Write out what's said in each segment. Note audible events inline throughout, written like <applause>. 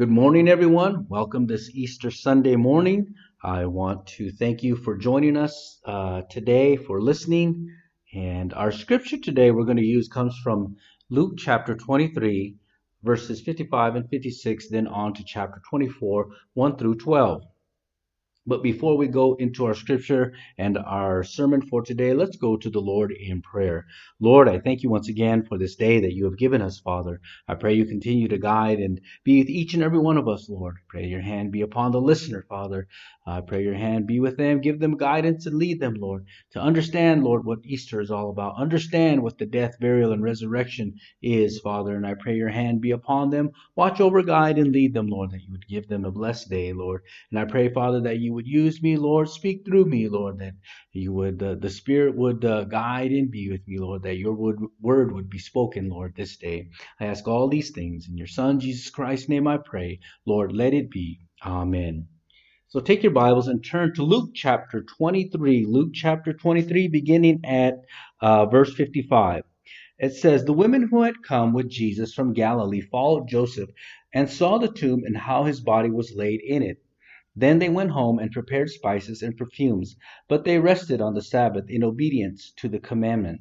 Good morning, everyone. Welcome this Easter Sunday morning. I want to thank you for joining us uh, today, for listening. And our scripture today we're going to use comes from Luke chapter 23, verses 55 and 56, then on to chapter 24, 1 through 12. But before we go into our scripture and our sermon for today, let's go to the Lord in prayer. Lord, I thank you once again for this day that you have given us, Father. I pray you continue to guide and be with each and every one of us, Lord. Pray your hand be upon the listener, Father. I pray your hand be with them, give them guidance and lead them, Lord, to understand, Lord, what Easter is all about. Understand what the death, burial, and resurrection is, Father. And I pray your hand be upon them. Watch over, guide, and lead them, Lord, that you would give them a blessed day, Lord. And I pray, Father, that you you would use me, Lord. Speak through me, Lord, that you would, uh, the Spirit would uh, guide and be with me, Lord, that your word, word would be spoken, Lord, this day. I ask all these things in your Son, Jesus Christ's name I pray. Lord, let it be. Amen. So take your Bibles and turn to Luke chapter 23. Luke chapter 23, beginning at uh, verse 55. It says, The women who had come with Jesus from Galilee followed Joseph and saw the tomb and how his body was laid in it. Then they went home and prepared spices and perfumes, but they rested on the Sabbath in obedience to the commandment.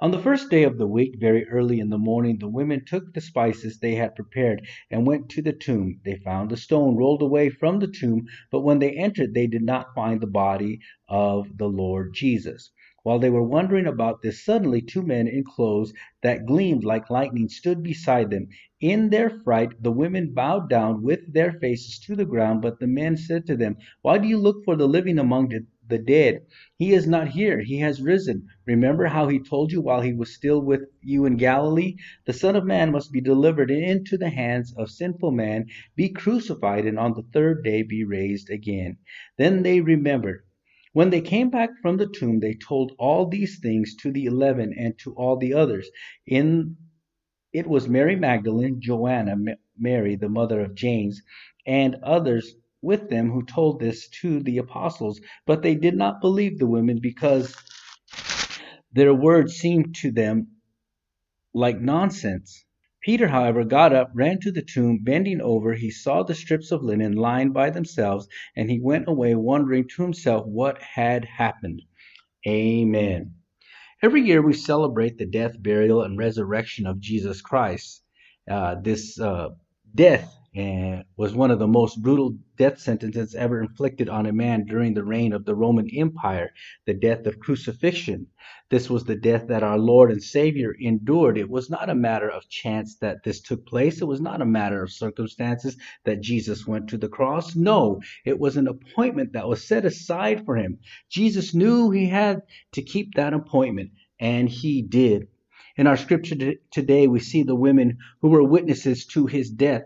On the first day of the week, very early in the morning, the women took the spices they had prepared and went to the tomb. They found the stone rolled away from the tomb, but when they entered, they did not find the body of the Lord Jesus. While they were wondering about this, suddenly two men in clothes that gleamed like lightning stood beside them. In their fright, the women bowed down with their faces to the ground, but the men said to them, Why do you look for the living among the dead? He is not here, he has risen. Remember how he told you while he was still with you in Galilee? The Son of Man must be delivered into the hands of sinful men, be crucified, and on the third day be raised again. Then they remembered when they came back from the tomb, they told all these things to the eleven and to all the others. In it was Mary Magdalene, Joanna, Mary, the mother of James, and others with them who told this to the apostles. But they did not believe the women because their words seemed to them like nonsense. Peter, however, got up, ran to the tomb. Bending over, he saw the strips of linen lying by themselves, and he went away wondering to himself what had happened. Amen. Every year we celebrate the death, burial, and resurrection of Jesus Christ. Uh, this uh, death uh, was one of the most brutal death sentences ever inflicted on a man during the reign of the Roman Empire, the death of crucifixion. This was the death that our Lord and Savior endured. It was not a matter of chance that this took place. It was not a matter of circumstances that Jesus went to the cross. No, it was an appointment that was set aside for him. Jesus knew he had to keep that appointment, and he did. In our scripture today, we see the women who were witnesses to his death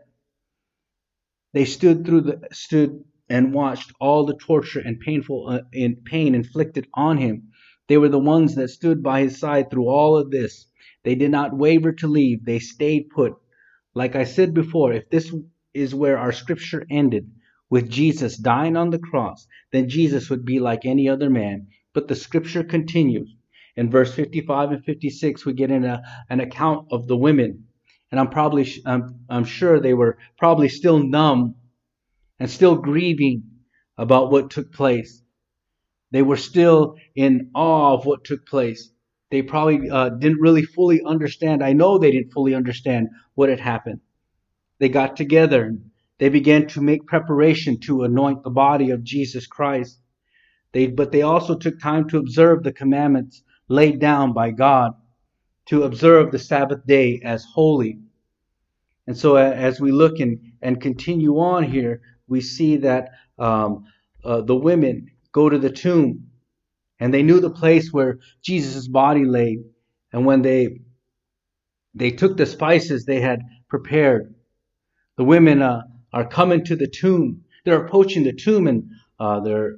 they stood through the stood and watched all the torture and painful uh, in pain inflicted on him. They were the ones that stood by his side through all of this. They did not waver to leave. They stayed put. Like I said before, if this is where our scripture ended, with Jesus dying on the cross, then Jesus would be like any other man. But the scripture continues. In verse 55 and 56, we get in a, an account of the women and I'm probably I'm, I'm sure they were probably still numb and still grieving about what took place. They were still in awe of what took place. They probably uh, didn't really fully understand. I know they didn't fully understand what had happened. They got together and they began to make preparation to anoint the body of Jesus Christ. They, but they also took time to observe the commandments laid down by God to observe the Sabbath day as holy. And so, as we look and, and continue on here, we see that um, uh, the women go to the tomb and they knew the place where Jesus' body lay. And when they they took the spices they had prepared, the women uh, are coming to the tomb. They're approaching the tomb and uh, they're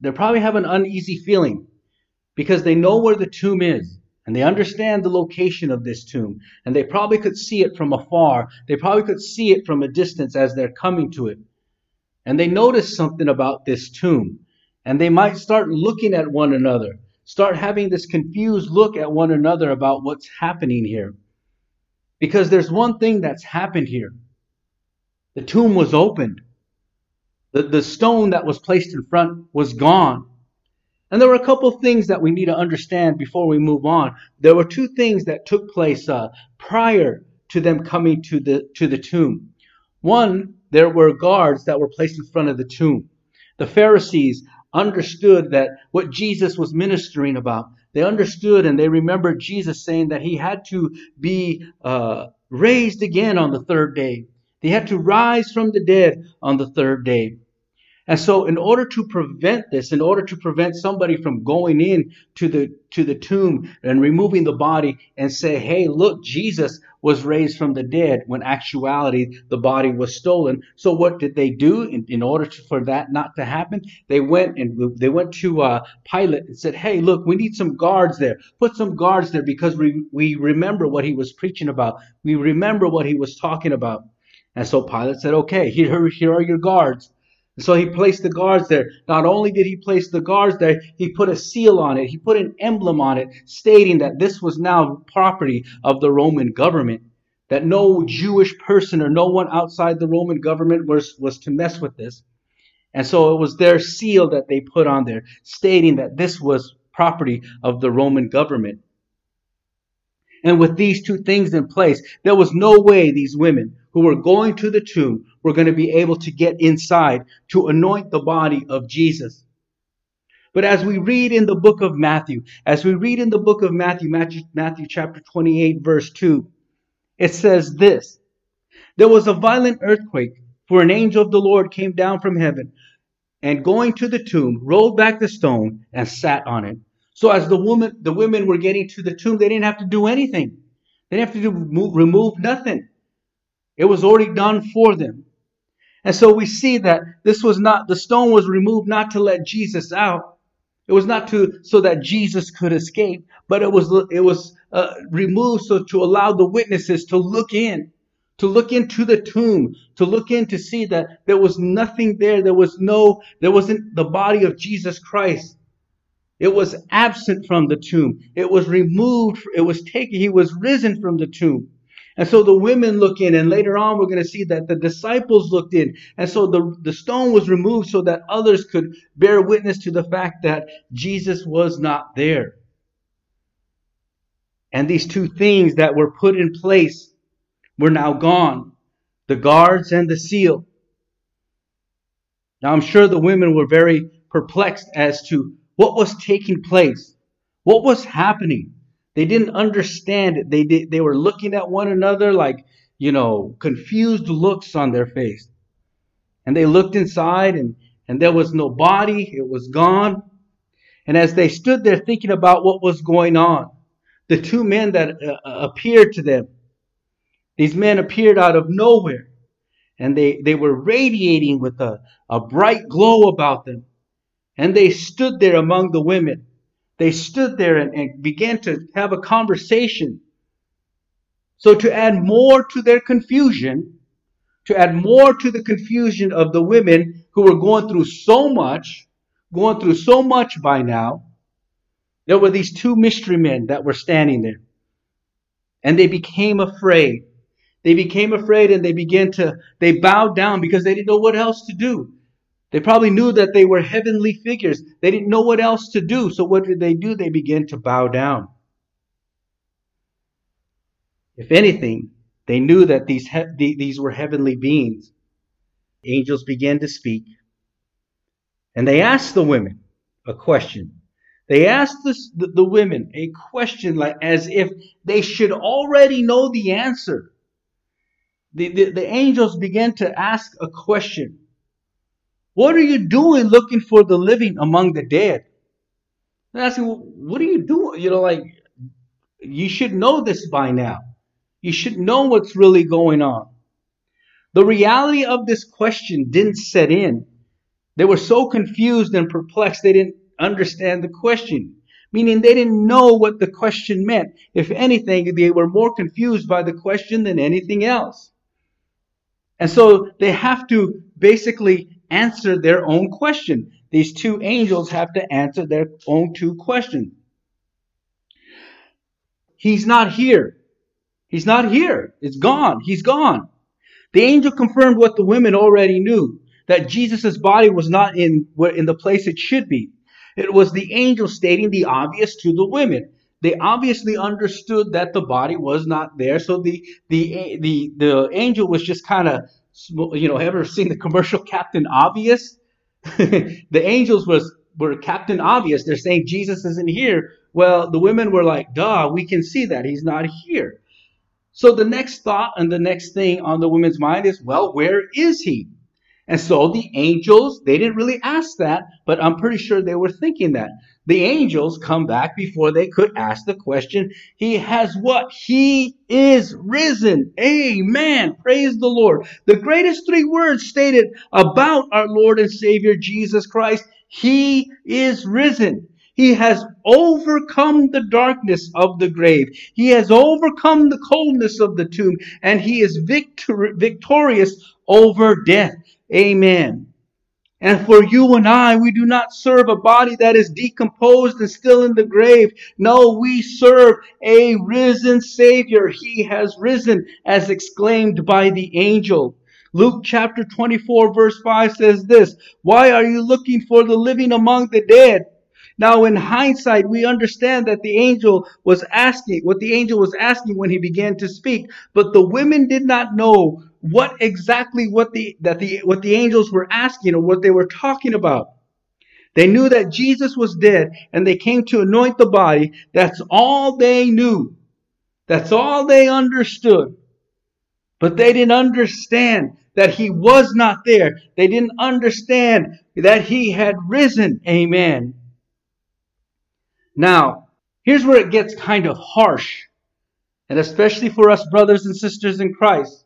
they probably have an uneasy feeling because they know where the tomb is and they understand the location of this tomb. And they probably could see it from afar. They probably could see it from a distance as they're coming to it. And they notice something about this tomb. And they might start looking at one another. Start having this confused look at one another about what's happening here. Because there's one thing that's happened here. The tomb was opened. The, the stone that was placed in front was gone. And there were a couple things that we need to understand before we move on. There were two things that took place uh, prior to them coming to the to the tomb. One, there were guards that were placed in front of the tomb. The Pharisees understood that what Jesus was ministering about. They understood and they remembered Jesus saying that he had to be uh, raised again on the third day. He had to rise from the dead on the third day. And so in order to prevent this, in order to prevent somebody from going in to the to the tomb and removing the body and say, "Hey, look, Jesus was raised from the dead," when actuality the body was stolen. So what did they do in, in order to, for that not to happen? They went and they went to uh, Pilate and said, "Hey, look, we need some guards there. Put some guards there because we we remember what he was preaching about. We remember what he was talking about." And so Pilate said, "Okay, here here are your guards." So he placed the guards there. Not only did he place the guards there, he put a seal on it. He put an emblem on it stating that this was now property of the Roman government. That no Jewish person or no one outside the Roman government was, was to mess with this. And so it was their seal that they put on there, stating that this was property of the Roman government. And with these two things in place, there was no way these women who were going to the tomb were going to be able to get inside to anoint the body of Jesus. But as we read in the book of Matthew, as we read in the book of Matthew, Matthew, Matthew chapter 28, verse 2, it says this There was a violent earthquake, for an angel of the Lord came down from heaven, and going to the tomb, rolled back the stone and sat on it. So as the woman, the women were getting to the tomb, they didn't have to do anything. They didn't have to do, remove nothing. It was already done for them. And so we see that this was not, the stone was removed not to let Jesus out. It was not to, so that Jesus could escape, but it was, it was uh, removed so to allow the witnesses to look in, to look into the tomb, to look in to see that there was nothing there. There was no, there wasn't the body of Jesus Christ. It was absent from the tomb. It was removed. It was taken. He was risen from the tomb. And so the women look in, and later on we're going to see that the disciples looked in. And so the, the stone was removed so that others could bear witness to the fact that Jesus was not there. And these two things that were put in place were now gone the guards and the seal. Now I'm sure the women were very perplexed as to what was taking place, what was happening. They didn't understand it. They, they, they were looking at one another like, you know, confused looks on their face. And they looked inside and, and there was no body. It was gone. And as they stood there thinking about what was going on, the two men that uh, uh appeared to them, these men appeared out of nowhere and they, they were radiating with a, a bright glow about them. And they stood there among the women they stood there and, and began to have a conversation. So, to add more to their confusion, to add more to the confusion of the women who were going through so much, going through so much by now, there were these two mystery men that were standing there. And they became afraid. They became afraid and they began to, they bowed down because they didn't know what else to do. They probably knew that they were heavenly figures. They didn't know what else to do. So what did they do? They began to bow down. If anything, they knew that these, he- these were heavenly beings. Angels began to speak. And they asked the women a question. They asked the, the women a question like as if they should already know the answer. The, the, the angels began to ask a question. What are you doing looking for the living among the dead? And asking, what are you doing? You know, like, you should know this by now. You should know what's really going on. The reality of this question didn't set in. They were so confused and perplexed, they didn't understand the question, meaning they didn't know what the question meant. If anything, they were more confused by the question than anything else. And so they have to basically answer their own question. These two angels have to answer their own two questions. He's not here. He's not here. It's gone. He's gone. The angel confirmed what the women already knew that Jesus' body was not in, in the place it should be. It was the angel stating the obvious to the women. They obviously understood that the body was not there, so the the the the angel was just kind of you know ever seen the commercial <laughs> Captain Obvious? <laughs> the angels was were Captain Obvious. They're saying Jesus isn't here. Well, the women were like, "Duh, we can see that he's not here." So the next thought and the next thing on the women's mind is, "Well, where is he?" And so the angels, they didn't really ask that, but I'm pretty sure they were thinking that. The angels come back before they could ask the question. He has what? He is risen. Amen. Praise the Lord. The greatest three words stated about our Lord and Savior Jesus Christ. He is risen. He has overcome the darkness of the grave. He has overcome the coldness of the tomb, and he is victor- victorious over death. Amen. And for you and I, we do not serve a body that is decomposed and still in the grave. No, we serve a risen Savior. He has risen as exclaimed by the angel. Luke chapter 24 verse 5 says this, Why are you looking for the living among the dead? Now, in hindsight, we understand that the angel was asking, what the angel was asking when he began to speak, but the women did not know what exactly what the that the what the angels were asking or what they were talking about. They knew that Jesus was dead and they came to anoint the body. That's all they knew. That's all they understood. But they didn't understand that he was not there. They didn't understand that he had risen. Amen. Now, here's where it gets kind of harsh. And especially for us brothers and sisters in Christ.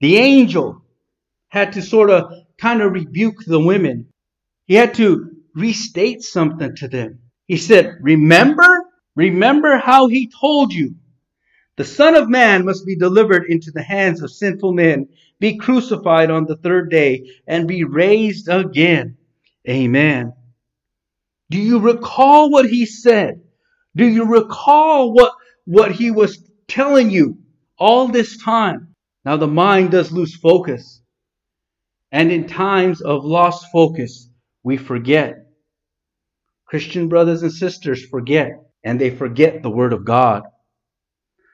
The angel had to sort of kind of rebuke the women. He had to restate something to them. He said, Remember, remember how he told you. The Son of Man must be delivered into the hands of sinful men, be crucified on the third day, and be raised again. Amen. Do you recall what he said? Do you recall what, what he was telling you all this time? Now, the mind does lose focus. And in times of lost focus, we forget. Christian brothers and sisters forget, and they forget the Word of God.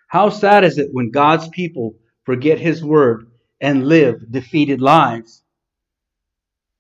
How sad is it when God's people forget His Word and live defeated lives?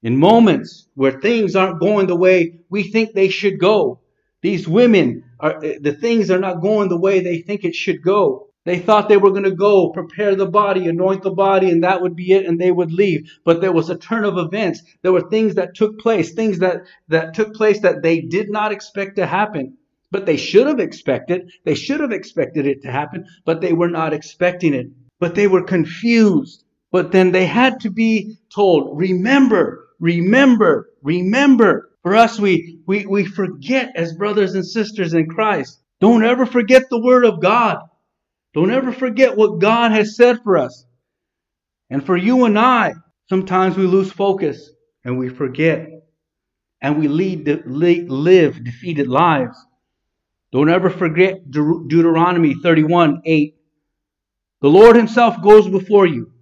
In moments where things aren't going the way we think they should go, these women are, the things are not going the way they think it should go. They thought they were going to go prepare the body, anoint the body, and that would be it, and they would leave. But there was a turn of events. There were things that took place, things that, that took place that they did not expect to happen. But they should have expected. They should have expected it to happen, but they were not expecting it. But they were confused. But then they had to be told, remember, remember, remember. For us, we, we, we forget as brothers and sisters in Christ. Don't ever forget the word of God. Don't ever forget what God has said for us. And for you and I, sometimes we lose focus and we forget. And we lead, live defeated lives. Don't ever forget Deuteronomy 31 8. The Lord Himself goes before you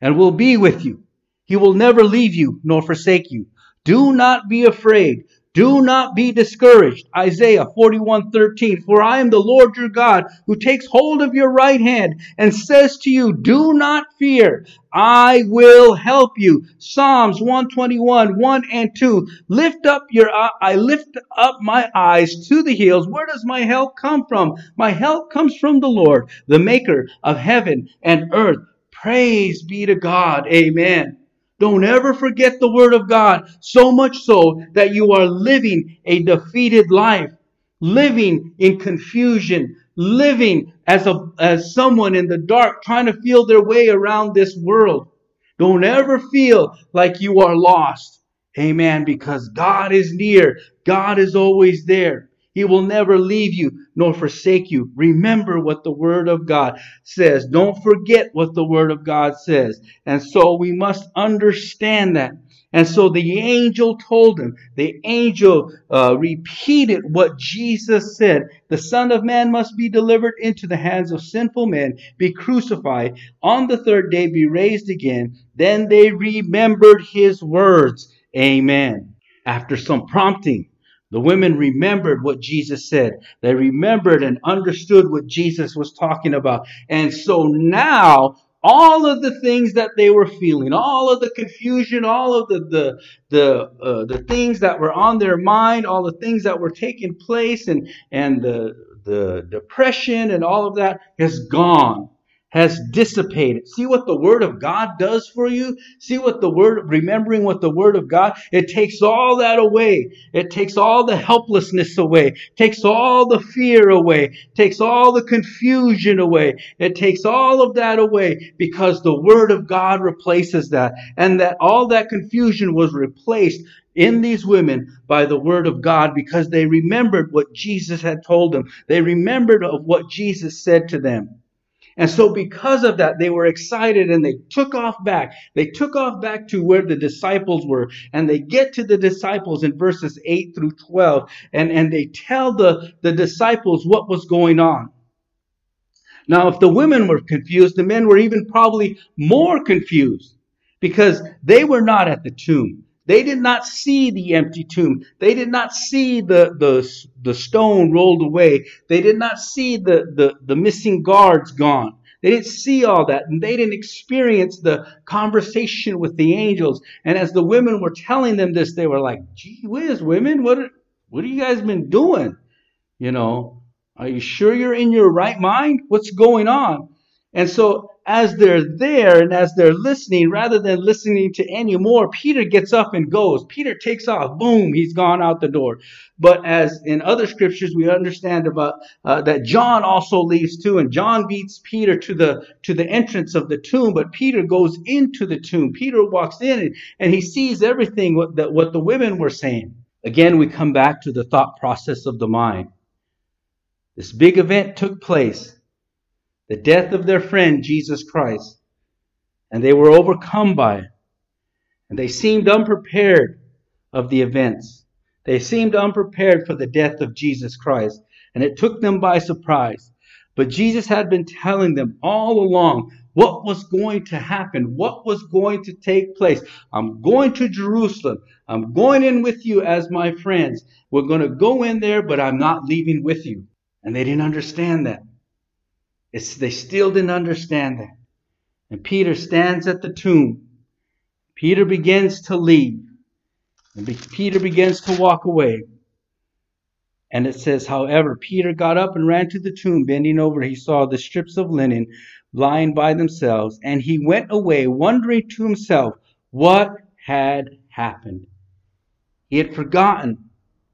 and will be with you. He will never leave you nor forsake you. Do not be afraid. Do not be discouraged. Isaiah 41:13 For I am the Lord your God who takes hold of your right hand and says to you, Do not fear. I will help you. Psalms 121, 1 and 2. Lift up your I lift up my eyes to the hills. Where does my help come from? My help comes from the Lord, the maker of heaven and earth. Praise be to God. Amen. Don't ever forget the word of God, so much so that you are living a defeated life, living in confusion, living as a, as someone in the dark trying to feel their way around this world. Don't ever feel like you are lost. Amen. Because God is near. God is always there. He will never leave you nor forsake you. Remember what the Word of God says. Don't forget what the Word of God says. And so we must understand that. And so the angel told him, the angel uh, repeated what Jesus said. The Son of Man must be delivered into the hands of sinful men, be crucified, on the third day be raised again. Then they remembered his words. Amen. After some prompting, the women remembered what Jesus said. They remembered and understood what Jesus was talking about. And so now all of the things that they were feeling, all of the confusion, all of the the the uh, the things that were on their mind, all the things that were taking place, and and the the depression and all of that has gone has dissipated. See what the Word of God does for you? See what the Word, remembering what the Word of God, it takes all that away. It takes all the helplessness away, takes all the fear away, takes all the confusion away. It takes all of that away because the Word of God replaces that. And that all that confusion was replaced in these women by the word of God because they remembered what Jesus had told them. They remembered of what Jesus said to them. And so because of that, they were excited and they took off back. They took off back to where the disciples were. And they get to the disciples in verses 8 through 12. And, and they tell the, the disciples what was going on. Now, if the women were confused, the men were even probably more confused because they were not at the tomb. They did not see the empty tomb. They did not see the, the, the stone rolled away. They did not see the, the, the missing guards gone. They didn't see all that and they didn't experience the conversation with the angels. And as the women were telling them this, they were like, gee whiz, women, what, are, what have you guys been doing? You know, are you sure you're in your right mind? What's going on? And so as they're there and as they're listening, rather than listening to any more, Peter gets up and goes. Peter takes off. Boom, he's gone out the door. But as in other scriptures, we understand about uh, that John also leaves too, and John beats Peter to the to the entrance of the tomb. But Peter goes into the tomb. Peter walks in and, and he sees everything what what the women were saying. Again, we come back to the thought process of the mind. This big event took place the death of their friend Jesus Christ, and they were overcome by it. And they seemed unprepared of the events. They seemed unprepared for the death of Jesus Christ, and it took them by surprise. But Jesus had been telling them all along what was going to happen, what was going to take place. I'm going to Jerusalem. I'm going in with you as my friends. We're going to go in there, but I'm not leaving with you. And they didn't understand that. It's, they still didn't understand that. And Peter stands at the tomb. Peter begins to leave. And Peter begins to walk away. And it says, however, Peter got up and ran to the tomb. Bending over, he saw the strips of linen lying by themselves. And he went away, wondering to himself what had happened. He had forgotten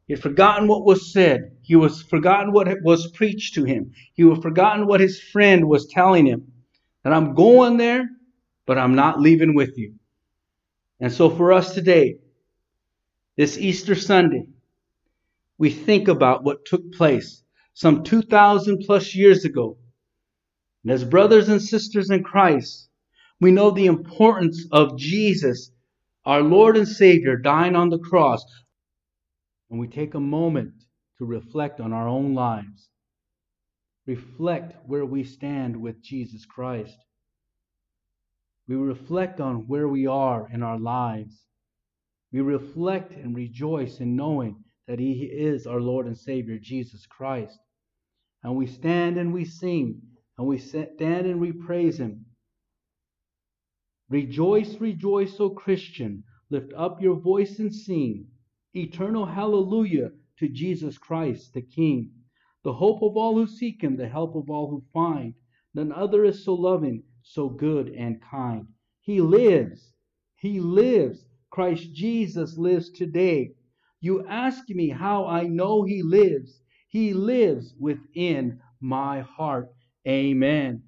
he had forgotten what was said. He was forgotten what was preached to him. He had forgotten what his friend was telling him. That I'm going there, but I'm not leaving with you. And so for us today, this Easter Sunday, we think about what took place some 2,000 plus years ago. And as brothers and sisters in Christ, we know the importance of Jesus, our Lord and Savior, dying on the cross, and we take a moment to reflect on our own lives, reflect where we stand with Jesus Christ. We reflect on where we are in our lives. We reflect and rejoice in knowing that He is our Lord and Savior, Jesus Christ. And we stand and we sing, and we stand and we praise Him. Rejoice, rejoice, O Christian. Lift up your voice and sing. Eternal hallelujah to Jesus Christ, the King, the hope of all who seek him, the help of all who find. None other is so loving, so good and kind. He lives. He lives. Christ Jesus lives today. You ask me how I know he lives. He lives within my heart. Amen.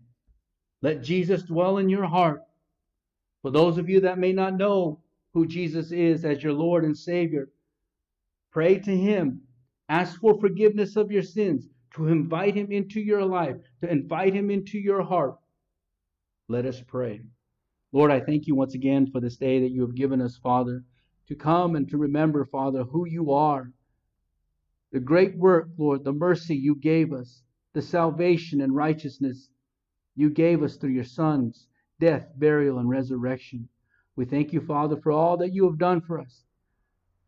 Let Jesus dwell in your heart. For those of you that may not know who Jesus is as your Lord and Savior, Pray to Him. ask for forgiveness of your sins, to invite him into your life, to invite him into your heart. Let us pray. Lord, I thank you once again for this day that you have given us, Father, to come and to remember, Father, who you are. The great work, Lord, the mercy you gave us, the salvation and righteousness you gave us through your Son's death, burial, and resurrection. We thank you, Father, for all that you have done for us,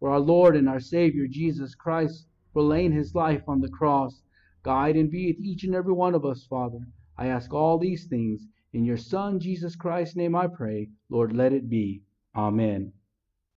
for our Lord and our Savior, Jesus Christ, for laying his life on the cross. Guide and be with each and every one of us, Father. I ask all these things in your Son, Jesus Christ's name, I pray. Lord, let it be. Amen.